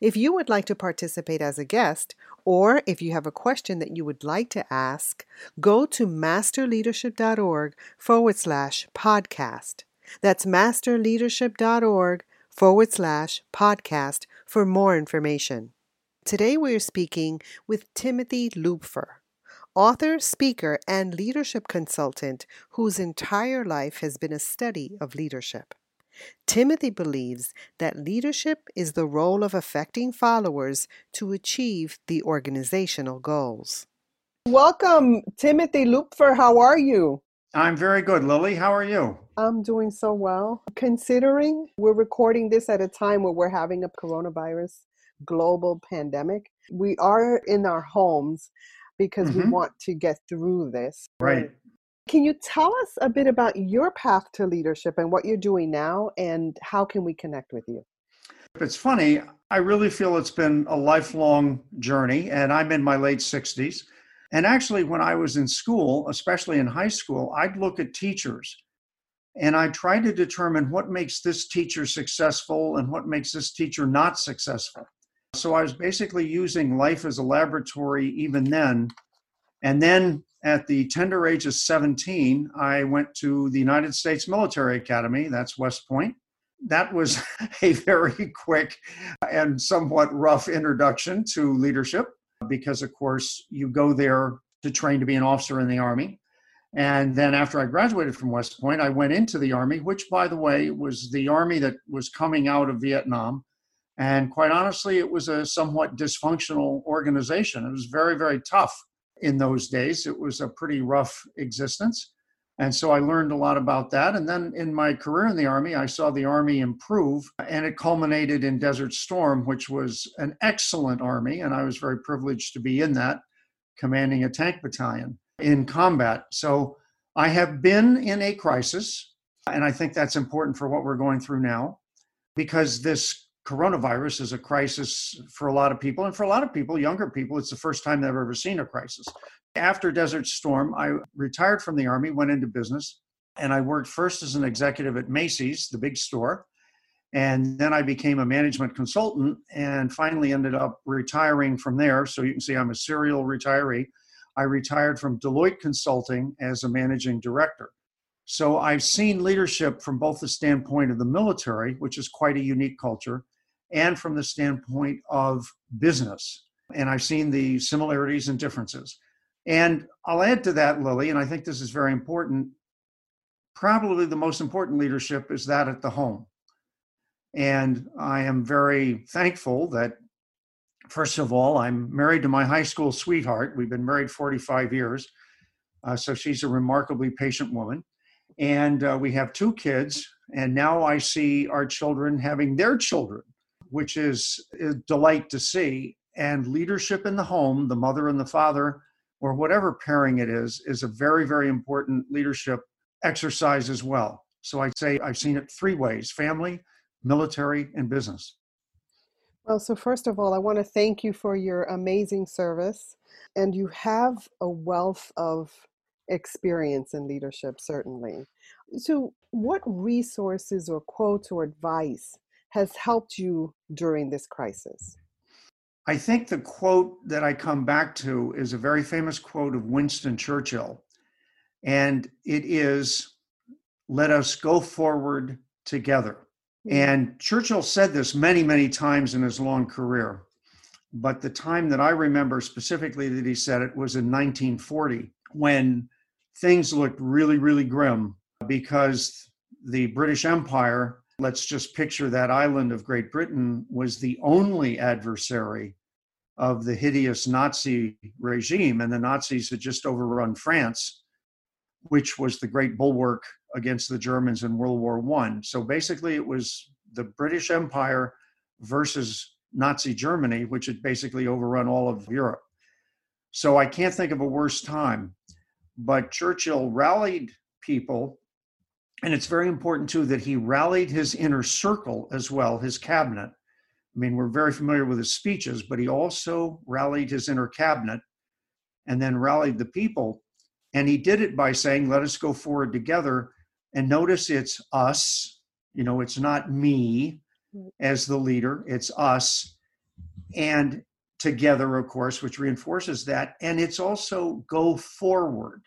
If you would like to participate as a guest, or if you have a question that you would like to ask, go to masterleadership.org forward slash podcast. That's masterleadership.org forward slash podcast for more information. Today we are speaking with Timothy Lupfer, author, speaker, and leadership consultant whose entire life has been a study of leadership. Timothy believes that leadership is the role of affecting followers to achieve the organizational goals. Welcome, Timothy Lupfer. How are you? I'm very good, Lily. How are you? I'm doing so well. Considering we're recording this at a time where we're having a coronavirus global pandemic, we are in our homes because mm-hmm. we want to get through this. Right. Can you tell us a bit about your path to leadership and what you're doing now, and how can we connect with you? It's funny, I really feel it's been a lifelong journey, and I'm in my late 60s. And actually, when I was in school, especially in high school, I'd look at teachers and I try to determine what makes this teacher successful and what makes this teacher not successful. So I was basically using life as a laboratory even then. And then at the tender age of 17, I went to the United States Military Academy, that's West Point. That was a very quick and somewhat rough introduction to leadership because, of course, you go there to train to be an officer in the Army. And then after I graduated from West Point, I went into the Army, which, by the way, was the Army that was coming out of Vietnam. And quite honestly, it was a somewhat dysfunctional organization. It was very, very tough in those days. It was a pretty rough existence. And so I learned a lot about that. And then in my career in the Army, I saw the Army improve, and it culminated in Desert Storm, which was an excellent Army. And I was very privileged to be in that, commanding a tank battalion in combat. So I have been in a crisis, and I think that's important for what we're going through now, because this coronavirus is a crisis for a lot of people. And for a lot of people, younger people, it's the first time they've ever seen a crisis. After Desert Storm, I retired from the Army, went into business, and I worked first as an executive at Macy's, the big store. And then I became a management consultant and finally ended up retiring from there. So you can see I'm a serial retiree. I retired from Deloitte Consulting as a managing director. So I've seen leadership from both the standpoint of the military, which is quite a unique culture, and from the standpoint of business. And I've seen the similarities and differences. And I'll add to that, Lily, and I think this is very important. Probably the most important leadership is that at the home. And I am very thankful that, first of all, I'm married to my high school sweetheart. We've been married 45 years. Uh, so she's a remarkably patient woman. And uh, we have two kids. And now I see our children having their children which is a delight to see. And leadership in the home, the mother and the father, or whatever pairing it is, is a very, very important leadership exercise as well. So I'd say I've seen it three ways family, military, and business. Well, so first of all, I want to thank you for your amazing service. And you have a wealth of experience in leadership, certainly. So, what resources or quotes or advice has helped you during this crisis? I think the quote that I come back to is a very famous quote of Winston Churchill. And it is, let us go forward together. Hmm. And Churchill said this many, many times in his long career. But the time that I remember specifically that he said it was in 1940 when things looked really, really grim because the British Empire let's just picture that island of Great Britain was the only adversary of the hideous Nazi regime, and the Nazis had just overrun France, which was the great bulwark against the Germans in World War One. So basically, it was the British Empire versus Nazi Germany, which had basically overrun all of Europe. So I can't think of a worse time. But Churchill rallied people, and it's very important too that he rallied his inner circle as well, his cabinet. I mean, we're very familiar with his speeches, but he also rallied his inner cabinet and then rallied the people. And he did it by saying, let us go forward together. And notice it's us, you know, it's not me mm-hmm. as the leader, it's us. And together, of course, which reinforces that. And it's also go forward.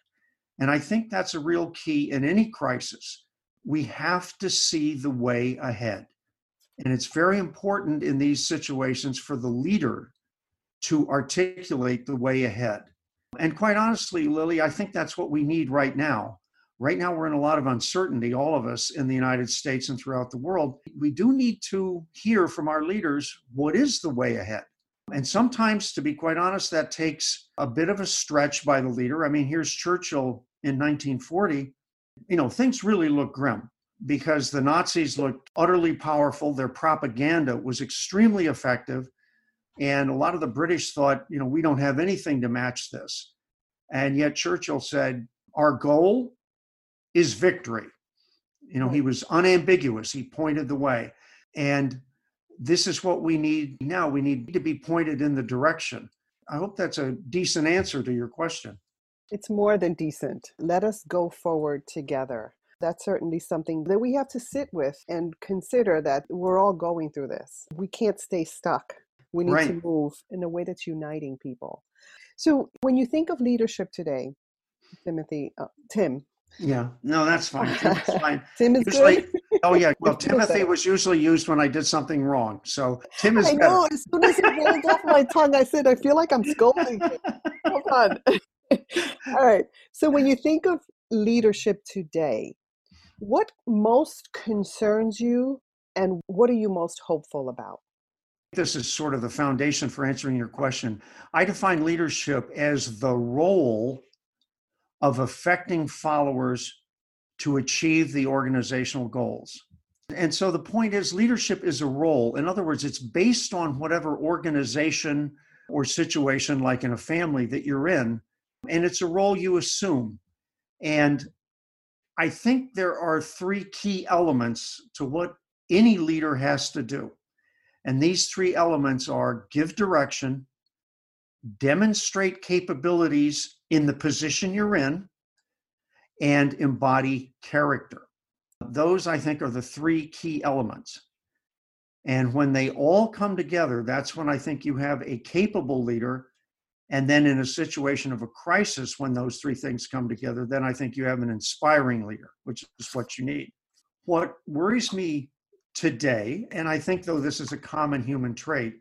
And I think that's a real key in any crisis. We have to see the way ahead. And it's very important in these situations for the leader to articulate the way ahead. And quite honestly, Lily, I think that's what we need right now. Right now, we're in a lot of uncertainty, all of us in the United States and throughout the world. We do need to hear from our leaders what is the way ahead. And sometimes, to be quite honest, that takes a bit of a stretch by the leader. I mean, here's Churchill in 1940. You know, things really look grim because the Nazis looked utterly powerful. Their propaganda was extremely effective. And a lot of the British thought, you know, we don't have anything to match this. And yet Churchill said, our goal is victory. You know, he was unambiguous. He pointed the way. And this is what we need now. We need to be pointed in the direction. I hope that's a decent answer to your question. It's more than decent. Let us go forward together. That's certainly something that we have to sit with and consider that we're all going through this. We can't stay stuck. We need right. to move in a way that's uniting people. So, when you think of leadership today, Timothy, uh, Tim, yeah, no, that's fine. Tim's fine. Tim is usually, good. oh yeah, well, Timothy was usually used when I did something wrong. So Tim is. I better. know. As soon as it rolled off my tongue, I said, "I feel like I'm scolding." Hold on. All right. So when you think of leadership today, what most concerns you, and what are you most hopeful about? This is sort of the foundation for answering your question. I define leadership as the role of affecting followers to achieve the organizational goals. And so the point is, leadership is a role. In other words, it's based on whatever organization or situation, like in a family, that you're in, and it's a role you assume. And I think there are three key elements to what any leader has to do. And these three elements are give direction, demonstrate capabilities in the position you're in, and embody character. Those, I think, are the three key elements. And when they all come together, that's when I think you have a capable leader. And then in a situation of a crisis, when those three things come together, then I think you have an inspiring leader, which is what you need. What worries me today, and I think though this is a common human trait,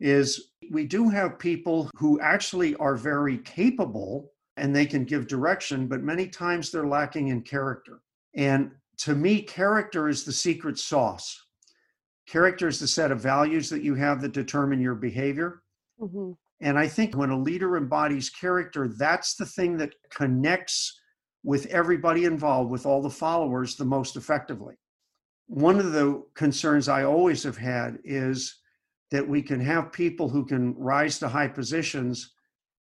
is we do have people who actually are very capable and they can give direction, but many times they're lacking in character. And to me, character is the secret sauce. Character is the set of values that you have that determine your behavior. Mm-hmm. And I think when a leader embodies character, that's the thing that connects with everybody involved, with all the followers, the most effectively. One of the concerns I always have had is that we can have people who can rise to high positions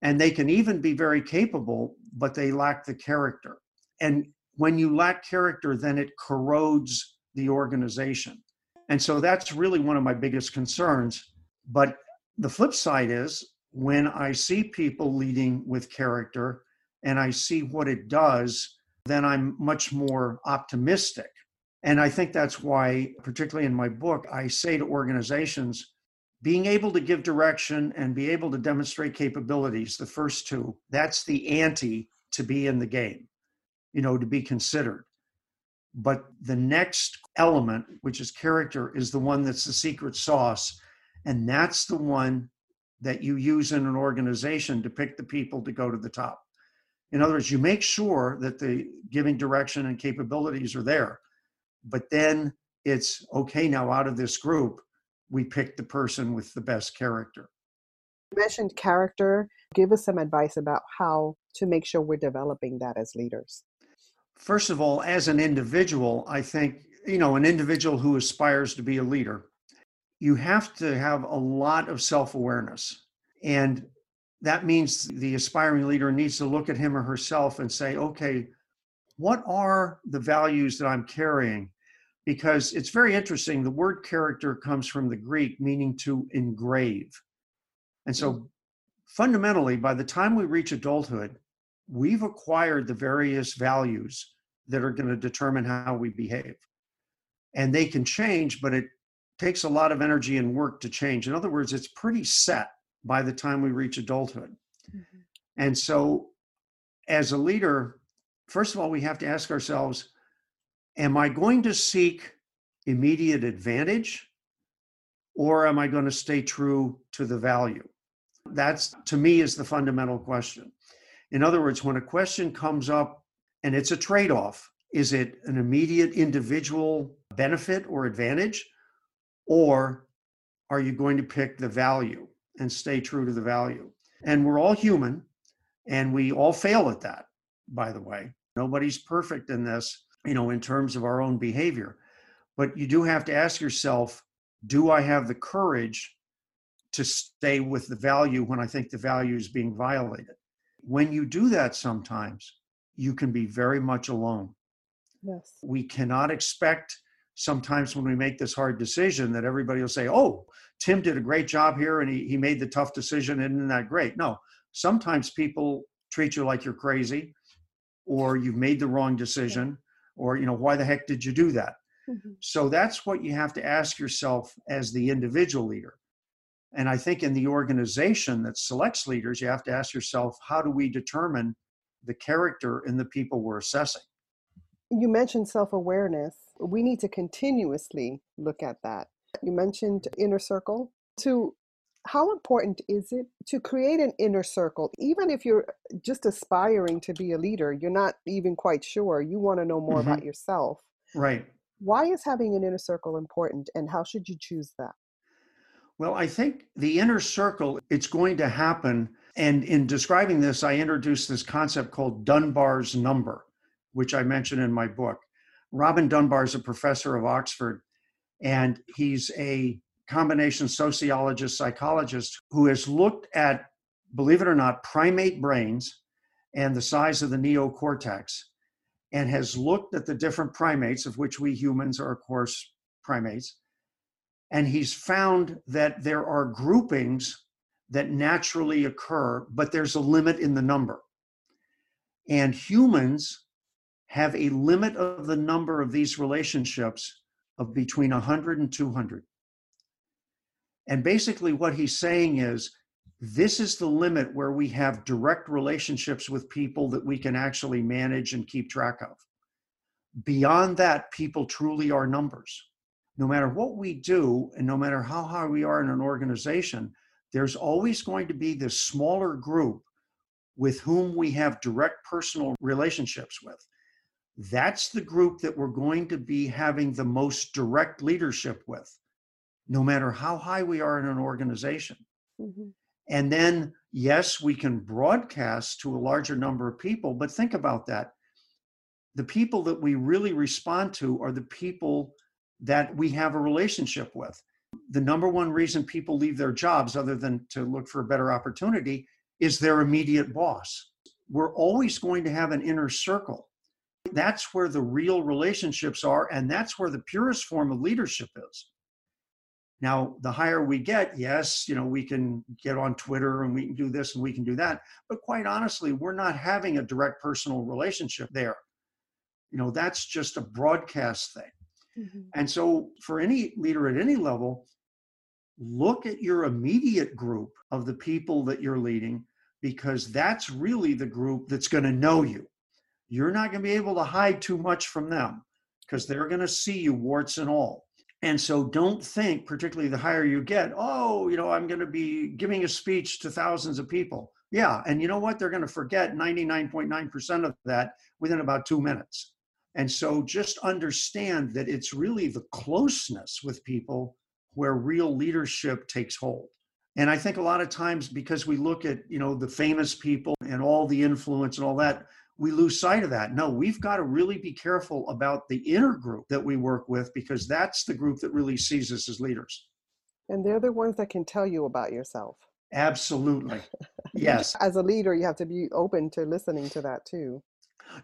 and they can even be very capable, but they lack the character. And when you lack character, then it corrodes the organization. And so that's really one of my biggest concerns. But the flip side is when I see people leading with character and I see what it does, then I'm much more optimistic. And I think that's why, particularly in my book, I say to organizations, being able to give direction and be able to demonstrate capabilities, the first two, that's the ante to be in the game, you know, to be considered. But the next element, which is character, is the one that's the secret sauce. And that's the one that you use in an organization to pick the people to go to the top. In other words, you make sure that the giving direction and capabilities are there, but then it's okay now out of this group, we pick the person with the best character. You mentioned character. Give us some advice about how to make sure we're developing that as leaders. First of all, as an individual, I think, you know, an individual who aspires to be a leader, you have to have a lot of self awareness. And that means the aspiring leader needs to look at him or herself and say, okay, what are the values that I'm carrying? Because it's very interesting. The word character comes from the Greek meaning to engrave. And so, mm. fundamentally, by the time we reach adulthood, we've acquired the various values that are going to determine how we behave. And they can change, but it takes a lot of energy and work to change. In other words, it's pretty set by the time we reach adulthood. Mm-hmm. And so, as a leader, first of all, we have to ask ourselves Am I going to seek immediate advantage or am I going to stay true to the value? That's to me is the fundamental question. In other words, when a question comes up and it's a trade off, is it an immediate individual benefit or advantage? Or are you going to pick the value and stay true to the value? And we're all human and we all fail at that, by the way. Nobody's perfect in this, you know, in terms of our own behavior. But you do have to ask yourself do I have the courage to stay with the value when I think the value is being violated? When you do that, sometimes you can be very much alone. Yes. We cannot expect sometimes when we make this hard decision that everybody will say, oh, Tim did a great job here and he, he made the tough decision. Isn't that great? No, sometimes people treat you like you're crazy or you've made the wrong decision or, you know, why the heck did you do that? Mm-hmm. So that's what you have to ask yourself as the individual leader. And I think in the organization that selects leaders, you have to ask yourself, how do we determine the character in the people we're assessing? You mentioned self awareness. We need to continuously look at that. You mentioned inner circle. To how important is it to create an inner circle? Even if you're just aspiring to be a leader, you're not even quite sure. You want to know more mm-hmm. about yourself. Right. Why is having an inner circle important and how should you choose that? Well, I think the inner circle, it's going to happen. And in describing this, I introduced this concept called Dunbar's number, which I mentioned in my book. Robin Dunbar is a professor of Oxford, and he's a combination sociologist, psychologist who has looked at, believe it or not, primate brains and the size of the neocortex, and has looked at the different primates, of which we humans are, of course, primates. And he's found that there are groupings that naturally occur, but there's a limit in the number. And humans have a limit of the number of these relationships of between 100 and 200. And basically, what he's saying is this is the limit where we have direct relationships with people that we can actually manage and keep track of. Beyond that, people truly are numbers. No matter what we do, and no matter how high we are in an organization, there's always going to be this smaller group with whom we have direct personal relationships with. That's the group that we're going to be having the most direct leadership with no matter how high we are in an organization. Mm-hmm. And then, yes, we can broadcast to a larger number of people, but think about that. The people that we really respond to are the people that we have a relationship with. The number one reason people leave their jobs, other than to look for a better opportunity, is their immediate boss. We're always going to have an inner circle. That's where the real relationships are, and that's where the purest form of leadership is. Now, the higher we get, yes, you know, we can get on Twitter and we can do this and we can do that. But quite honestly, we're not having a direct personal relationship there. You know, that's just a broadcast thing. Mm-hmm. And so, for any leader at any level, look at your immediate group of the people that you're leading because that's really the group that's going to know you. You're not going to be able to hide too much from them because they're going to see you warts and all. And so don't think, particularly the higher you get, oh, you know, I'm going to be giving a speech to thousands of people. Yeah. And you know what? They're going to forget 99.9% of that within about two minutes. And so just understand that it's really the closeness with people where real leadership takes hold. And I think a lot of times because we look at, you know, the famous people and all the influence and all that, we lose sight of that. No, we've got to really be careful about the inner group that we work with because that's the group that really sees us as leaders. And they're the ones that can tell you about yourself. Absolutely. Yes. As a leader, you have to be open to listening to that too.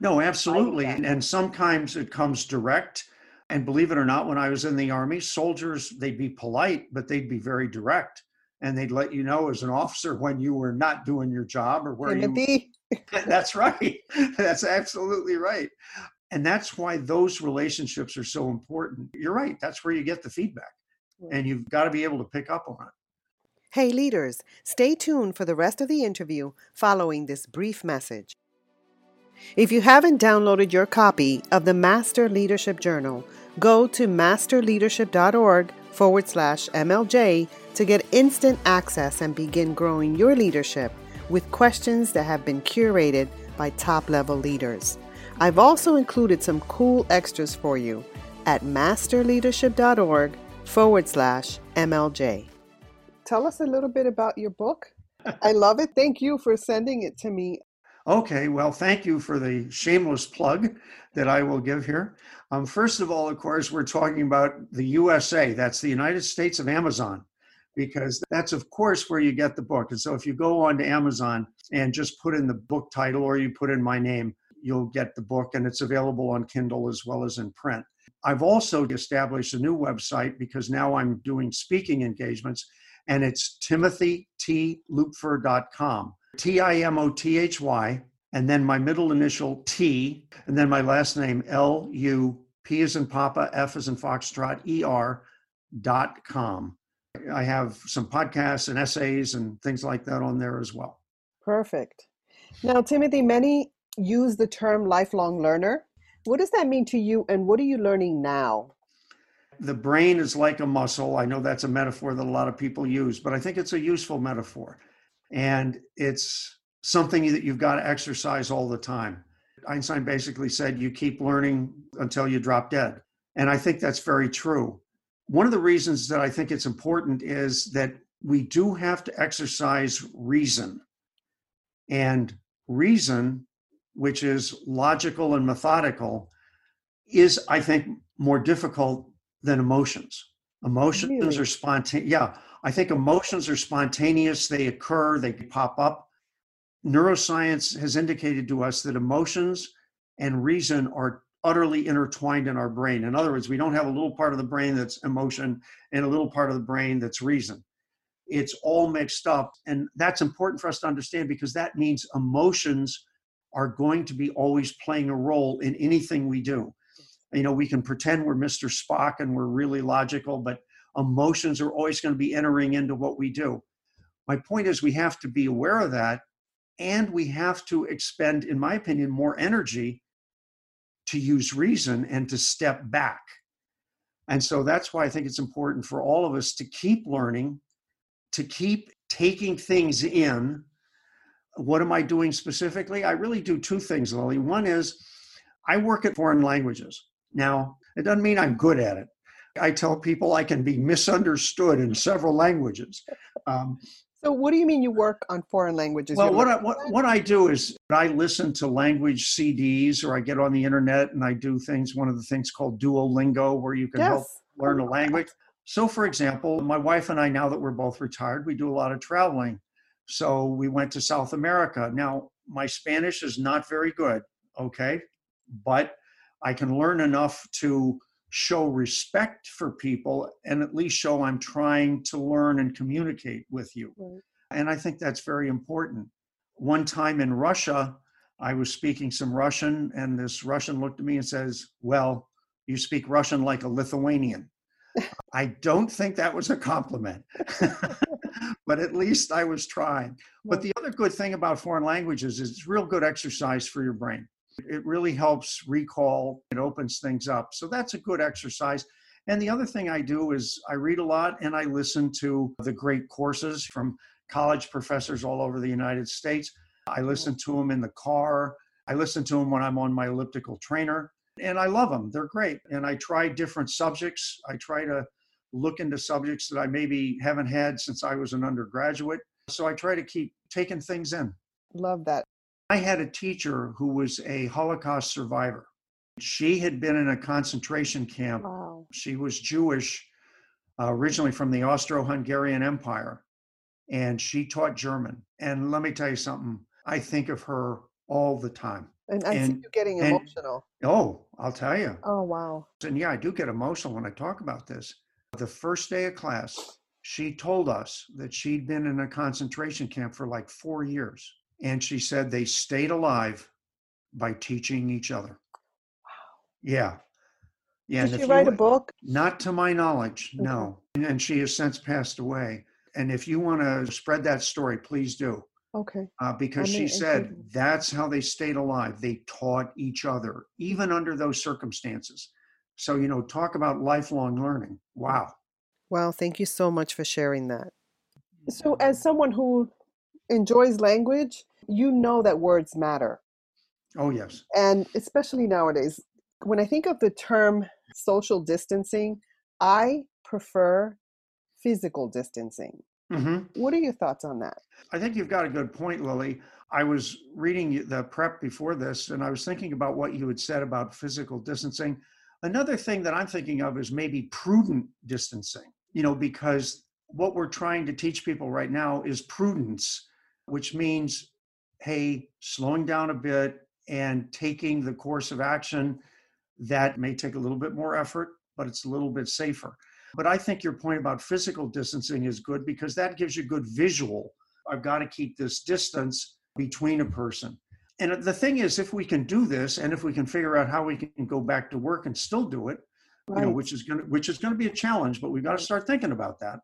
No, absolutely. And, and sometimes it comes direct. And believe it or not, when I was in the Army, soldiers, they'd be polite, but they'd be very direct. And they'd let you know as an officer when you were not doing your job or where Timothy. you. That's right. That's absolutely right. And that's why those relationships are so important. You're right. That's where you get the feedback. And you've got to be able to pick up on it. Hey, leaders, stay tuned for the rest of the interview following this brief message. If you haven't downloaded your copy of the Master Leadership Journal, go to masterleadership.org forward slash MLJ to get instant access and begin growing your leadership with questions that have been curated by top level leaders. I've also included some cool extras for you at masterleadership.org forward slash MLJ tell us a little bit about your book. I love it. Thank you for sending it to me. Okay, well, thank you for the shameless plug that I will give here. Um, first of all, of course, we're talking about the USA. That's the United States of Amazon, because that's, of course, where you get the book. And so if you go on to Amazon and just put in the book title or you put in my name, you'll get the book, and it's available on Kindle as well as in print. I've also established a new website because now I'm doing speaking engagements and it's timothytlupfer.com. T I M O T H Y, and then my middle initial T, and then my last name L U P as in Papa, F as in Foxtrot, E R dot com. I have some podcasts and essays and things like that on there as well. Perfect. Now, Timothy, many use the term lifelong learner. What does that mean to you, and what are you learning now? the brain is like a muscle. I know that's a metaphor that a lot of people use, but I think it's a useful metaphor. And it's something that you've got to exercise all the time. Einstein basically said, You keep learning until you drop dead. And I think that's very true. One of the reasons that I think it's important is that we do have to exercise reason. And reason, which is logical and methodical, is, I think, more difficult than emotions. Emotions really? are spontaneous. Yeah, I think emotions are spontaneous. They occur, they pop up. Neuroscience has indicated to us that emotions and reason are utterly intertwined in our brain. In other words, we don't have a little part of the brain that's emotion and a little part of the brain that's reason. It's all mixed up. And that's important for us to understand because that means emotions are going to be always playing a role in anything we do you know we can pretend we're mr spock and we're really logical but emotions are always going to be entering into what we do my point is we have to be aware of that and we have to expend in my opinion more energy to use reason and to step back. And so that's why i think it's important for all of us to keep learning to keep taking things in. What am i doing specifically? I really do two things lily. One is i work at foreign languages. Now, it doesn't mean I'm good at it. I tell people I can be misunderstood in several languages. Um, so, what do you mean you work on foreign languages? Well, what I, what, what I do is I listen to language CDs or I get on the internet and I do things, one of the things called Duolingo, where you can yes. help learn oh, a language. So, for example, my wife and I, now that we're both retired, we do a lot of traveling. So, we went to South America. Now, my Spanish is not very good, okay? But I can learn enough to show respect for people and at least show I'm trying to learn and communicate with you. Right. And I think that's very important. One time in Russia, I was speaking some Russian, and this Russian looked at me and says, Well, you speak Russian like a Lithuanian. I don't think that was a compliment, but at least I was trying. But the other good thing about foreign languages is it's real good exercise for your brain. It really helps recall, it opens things up. So that's a good exercise. And the other thing I do is I read a lot and I listen to the great courses from college professors all over the United States. I listen to them in the car. I listen to them when I'm on my elliptical trainer. And I love them. They're great. And I try different subjects. I try to look into subjects that I maybe haven't had since I was an undergraduate. So I try to keep taking things in. Love that. I had a teacher who was a Holocaust survivor. She had been in a concentration camp. Wow. She was Jewish, uh, originally from the Austro Hungarian Empire, and she taught German. And let me tell you something, I think of her all the time. And I see you getting and- emotional. Oh, I'll tell you. Oh, wow. And yeah, I do get emotional when I talk about this. The first day of class, she told us that she'd been in a concentration camp for like four years. And she said they stayed alive by teaching each other. Wow. Yeah. Yeah. Did and she write a book? Not to my knowledge, Okay. no. And she has since passed away. And if you want to spread that story, please do. Okay. Uh, because I'm she said that's how they stayed alive. They taught each other, even under those circumstances. So, you know, talk about lifelong learning. Wow. Wow. Thank you so much for sharing that. So, as someone who enjoys language, you know that words matter. Oh, yes. And especially nowadays, when I think of the term social distancing, I prefer physical distancing. hmm What are your thoughts on that? I think you've got a good point, Lily. I was reading the prep before this, and I was thinking about what you had said about physical distancing. Another thing that I'm thinking of is maybe prudent distancing, you know, because what we're trying to teach people right now is prudence, which means, hey, slowing down a bit and taking the course of action that may take a little bit more effort, but it's a little bit safer. But I think your point about physical distancing is good because that gives you good visual I've got to keep this distance between a person. And the thing is, if we can do this, and if we can figure out how we can go back to work and still do it, you know, which is going to which is going to be a challenge, but we've got to start thinking about that.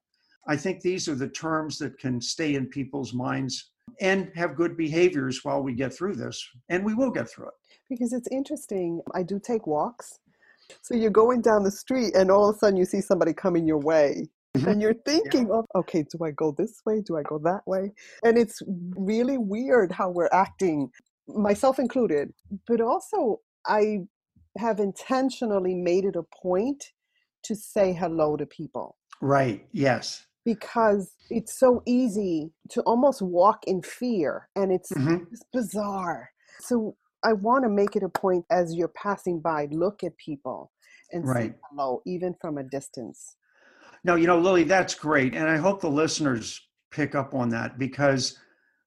I think these are the terms that can stay in people's minds and have good behaviors while we get through this, and we will get through it. Because it's interesting. I do take walks. So you're going down the street and all of a sudden you see somebody coming your way. Mhm. And you're thinking of, okay, do I go this way? Do I go that way? And it's really weird how we're acting, myself included. But also, I have intentionally made it a point to say hello to people Right. Yes. Because it's so easy to almost walk in fear and it's Mhm. it's bizarre. So I want to make it a point as you're passing by, look at people and say hello, even from a distance. No, you know, Lily, that's great. And I hope the listeners pick up on that because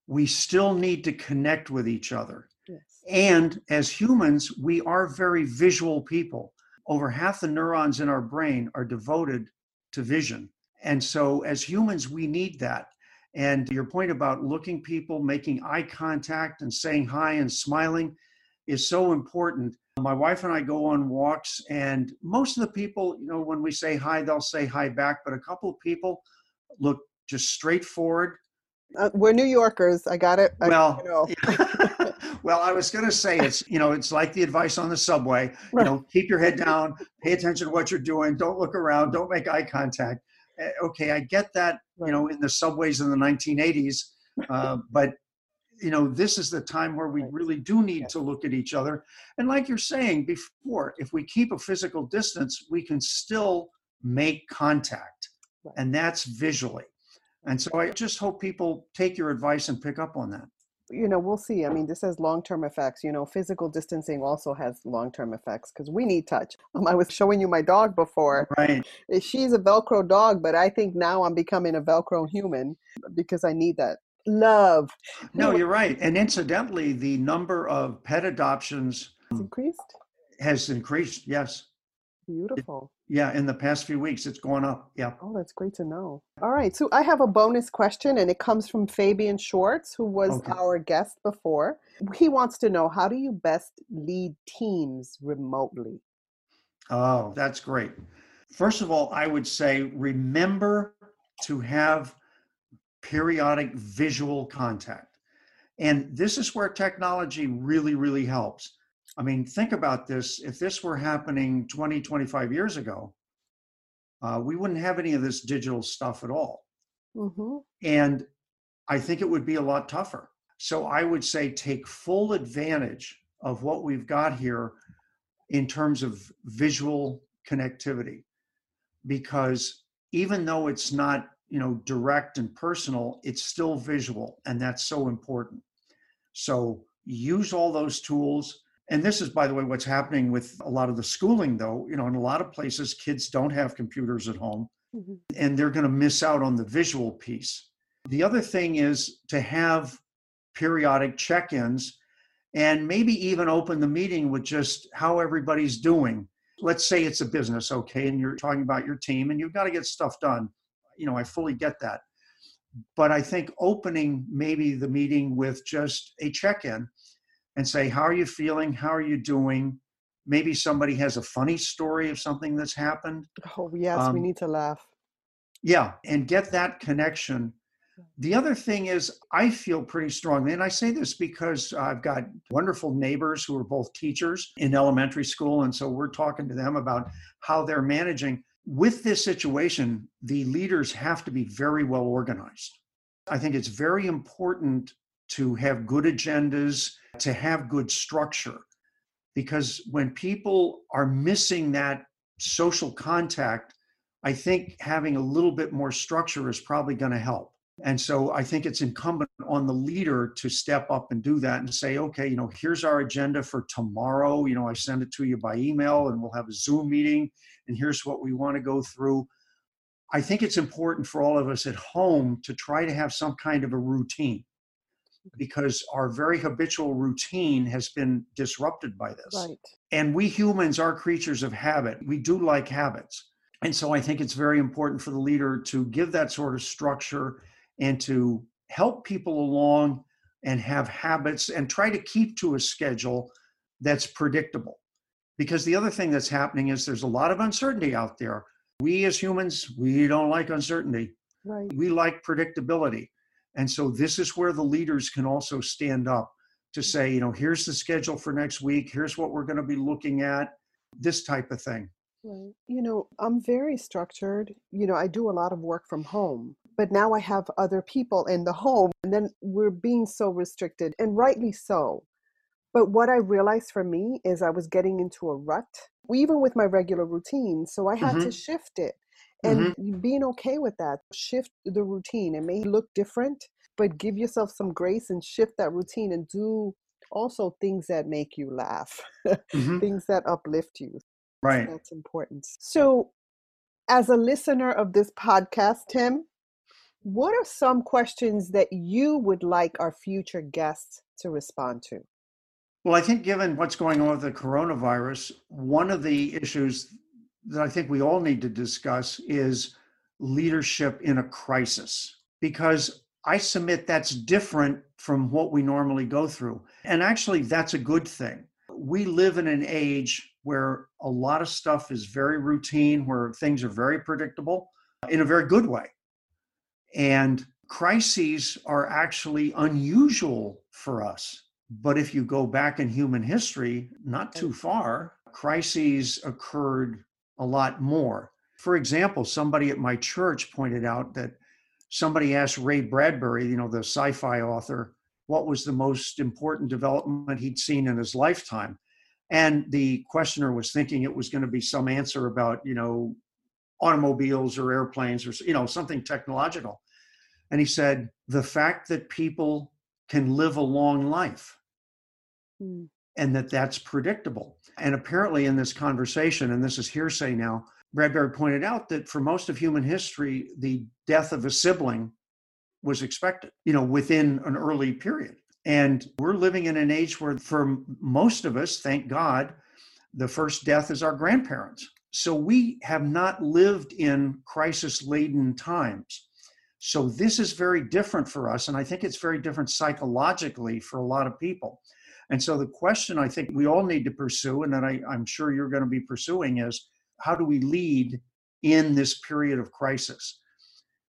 we still need to connect with each other. Yes. And as humans, we are very visual people. Over half the neurons in our brain are devoted to vision. And so, as humans, we need that. And your point about looking people, making eye contact, and saying hi and smiling is so important. My wife and I go on walks, and most of the people, you know, when we say hi, they'll say hi back, but a couple of people look just straightforward Uh, we're New Yorkers. I got it. I, well, you know. well, I was going to say it's you know it's like the advice on the subway. You Right. know, keep your head down, pay attention to what you're doing, don't look around, don't make eye contact. Eh, Okay, I get that. You know, in the subways in the 1980s, uh, but you know this is the time where we really do need to look at each other. And like you're saying before, if we keep a physical distance, we can still make contact, and that's visually. And so I just hope people take your advice and pick up on that. You know, we'll see. I mean, this has long term effects. You know, physical distancing also has long term effects because we need touch. Um, I was showing you my dog before. Right. Eh, She's a Velcro dog, but I think now I'm becoming a Velcro human because I need that love. No, No, you're right. And incidentally, the number of pet adoptions It's increased. has increased. Yes. Beautiful. Yeah. In the past few weeks, it's gone up. Yeah. Oh, that's great to know. All right. So I have a bonus question, and it comes from Fabian Schwartz, who was Okay. our guest before. He wants to know how do you best lead teams remotely? Oh, that's great. First of all, I would say remember to have periodic visual contact. And this is where technology really, really helps. I mean, think about this. If this were happening 20, 25 years ago, uh, we wouldn't have any of this digital stuff at all. Mm-hmm. And I think it would be a lot tougher. So I would say take full advantage of what we've got here in terms of visual connectivity because even though it's not you know direct and personal it's still visual and that's so important so use all those tools and this is by the way what's happening with a lot of the schooling though. You know in a lot of places kids don't have computers at home mm-hmm. and they're going to miss out on the visual piece. The other thing is to have periodic check-ins and maybe even open the meeting with just how everybody's doing. Let's say it's a business okay and you're talking about your team and you've got to get stuff done. You know i fully get that. But i think opening maybe the meeting with just a check-in and say, How are you feeling? How are you doing? Maybe somebody has a funny story of something that's happened. Oh, yes, um, we need to laugh. Yeah, and get that connection. The other thing is, I feel pretty strongly, and I say this because I've got wonderful neighbors who are both teachers in elementary school. And so we're talking to them about how they're managing. With this situation, the leaders have to be very well organized. I think it's very important to have good agendas, to have good structure. Because when people are missing that social contact, I think having a little bit more structure is probably going to help. And so I think it's incumbent on the leader to step up and do that and say, okay, you know, here's our agenda for tomorrow. You know, I send it to you by email and we'll have a Zoom meeting and here's what we want to go through. I think it's important for all of us at home to try to have some kind of a routine because our very habitual routine has been disrupted by this. Right. And we humans are creatures of habit. We do like habits. And so I think it's very important for the leader to give that sort of structure and to help people along and have habits and try to keep to a schedule that's predictable. Because the other thing that's happening is there's a lot of uncertainty out there. We as humans, we don't like uncertainty. Right. We like predictability. And so this is where the leaders can also stand up to say, you know, here's the schedule for next week, here's what we're going to be looking at, this type of thing. Right. You know, I'm very structured. You know, I do a lot of work from home, but now I have other people in the home, and then we're being so restricted, and rightly so. But what I realized for me is I was getting into a rut, even with my regular routine. So I had mm-hmm. to shift it and mm-hmm. being okay with that shift the routine. It may look different but give yourself some grace and shift that routine and do also things that make you laugh mm-hmm. things that uplift you. Right. so that's important. So as a listener of this podcast tim what are some questions that you would like our future guests to respond to? Well i think given what's going on with the coronavirus one of the issues that I think we all need to discuss is leadership in a crisis because I submit that's different from what we normally go through. And actually, that's a good thing. We live in an age where a lot of stuff is very routine, where things are very predictable in a very good way. And crises are actually unusual for us. But if you go back in human history, not too far, crises occurred a lot more. For example, somebody at my church pointed out that somebody asked Ray Bradbury, you know, the sci fi author, what was the most important development he'd seen in his lifetime. And the questioner was thinking it was going to be some answer about, you know, automobiles or airplanes or, you know, something technological. And he said, the fact that people can live a long life. Mm and that that's predictable. And apparently, in this conversation, and this is hearsay now, Bradbury pointed out that for most of human history, the death of a sibling was expected, you know, within an early period. And we're living in an age where, for most of us, thank God, the first death is our grandparents. So we have not lived in crisis laden times. So this is very different for us. And I think it's very different psychologically for a lot of people. And so the question I think we all need to pursue, and that I, I'm sure you're going to be pursuing, is how do we lead in this period of crisis?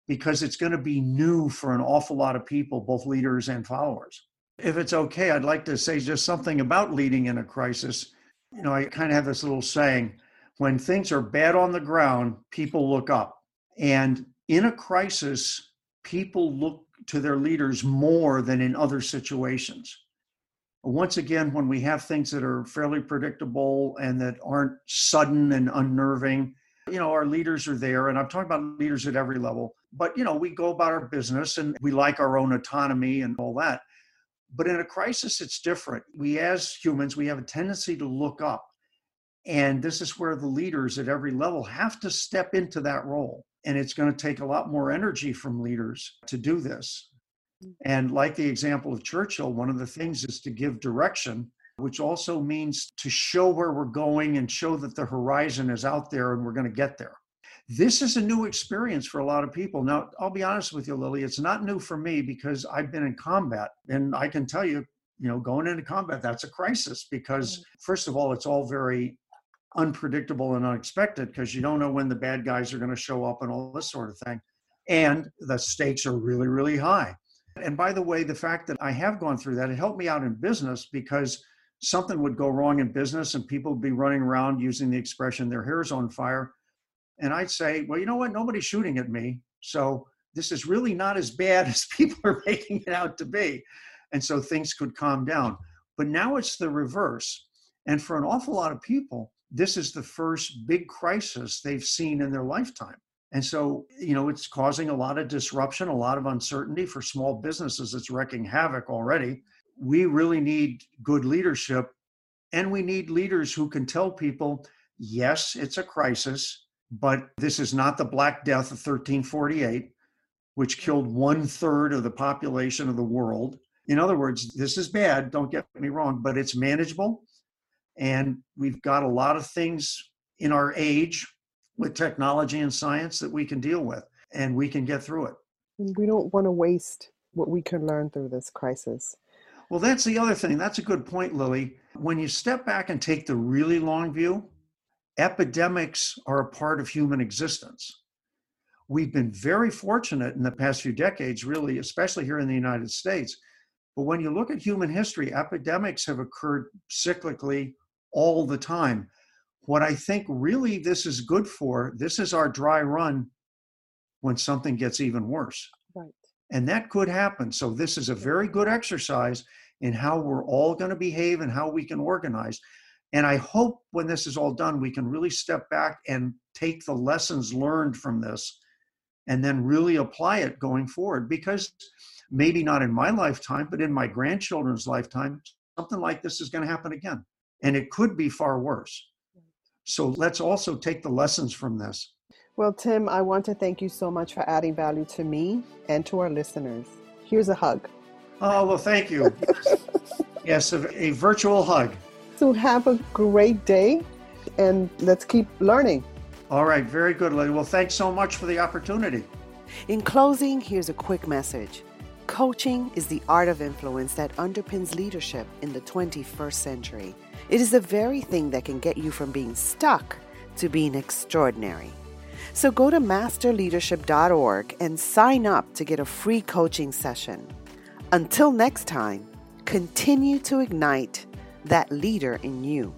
Because it's going to be new for an awful lot of people, both leaders and followers. If it's okay, I'd like to say just something about leading in a crisis. You know, I kind of have this little saying when things are bad on the ground, people look up. And in a crisis, people look to their leaders more than in other situations once again, when we have things that are fairly predictable and that aren't sudden and unnerving, you know, our leaders are there. And I'm talking about leaders at every level. But, you know, we go about our business and we like our own autonomy and all that. But in a crisis, it's different. We, as humans, we have a tendency to look up. And this is where the leaders at every level have to step into that role. And it's going to take a lot more energy from leaders to do this. And like the example of Churchill, one of the things is to give direction, which also means to show where we're going and show that the horizon is out there and we're going to get there. This is a new experience for a lot of people. Now, I'll be honest with you, Lily, it's not new for me because I've been in combat and I can tell you, you know, going into combat, that's a crisis because, mm. first of all, it's all very unpredictable and unexpected because you don't know when the bad guys are going to show up and all this sort of thing. And the stakes are really, really high. And by the way, the fact that I have gone through that, it helped me out in business because something would go wrong in business and people would be running around using the expression, their hair's on fire. And I'd say, well, you know what? Nobody's shooting at me. So this is really not as bad as people are making it out to be. And so things could calm down. But now it's the reverse. And for an awful lot of people, this is the first big crisis they've seen in their lifetime. And so, you know, it's causing a lot of disruption, a lot of uncertainty for small businesses. It's wrecking havoc already. We really need good leadership, and we need leaders who can tell people, yes, it's a crisis, but this is not the Black Death of 1348, which killed one third of the population of the world. In other words, this is bad, don't get me wrong, but it's manageable. And we've got a lot of things in our age with technology and science that we can deal with and we can get through it. We don't want to waste what we can learn through this crisis. Well, that's the other thing. That's a good point, Lily. When you step back and take the really long view, epidemics are a part of human existence. We've been very fortunate in the past few decades, really, especially here in the United States. But when you look at human history, epidemics have occurred cyclically all the time. What I think really this is good for, this is our dry run when something gets even worse. Right. And that could happen. So this is a very good exercise in how we're all going to behave and how we can organize. And I hope when this is all done, we can really step back and take the lessons learned from this and then really apply it going forward. Because maybe not in my lifetime, but in my grandchildren's lifetime, something like this is going to happen again. And it could be far worse. So let's also take the lessons from this. Well, Tim, I want to thank you so much for adding value to me and to our listeners. Here's a hug. Oh, well, thank you. yes, a, a virtual hug. So have a great day and let's keep learning. All right, very good, lady. Well, thanks so much for the opportunity. In closing, here's a quick message. Coaching is the art of influence that underpins leadership in the 21st century. It is the very thing that can get you from being stuck to being extraordinary. So go to masterleadership.org and sign up to get a free coaching session. Until next time, continue to ignite that leader in you.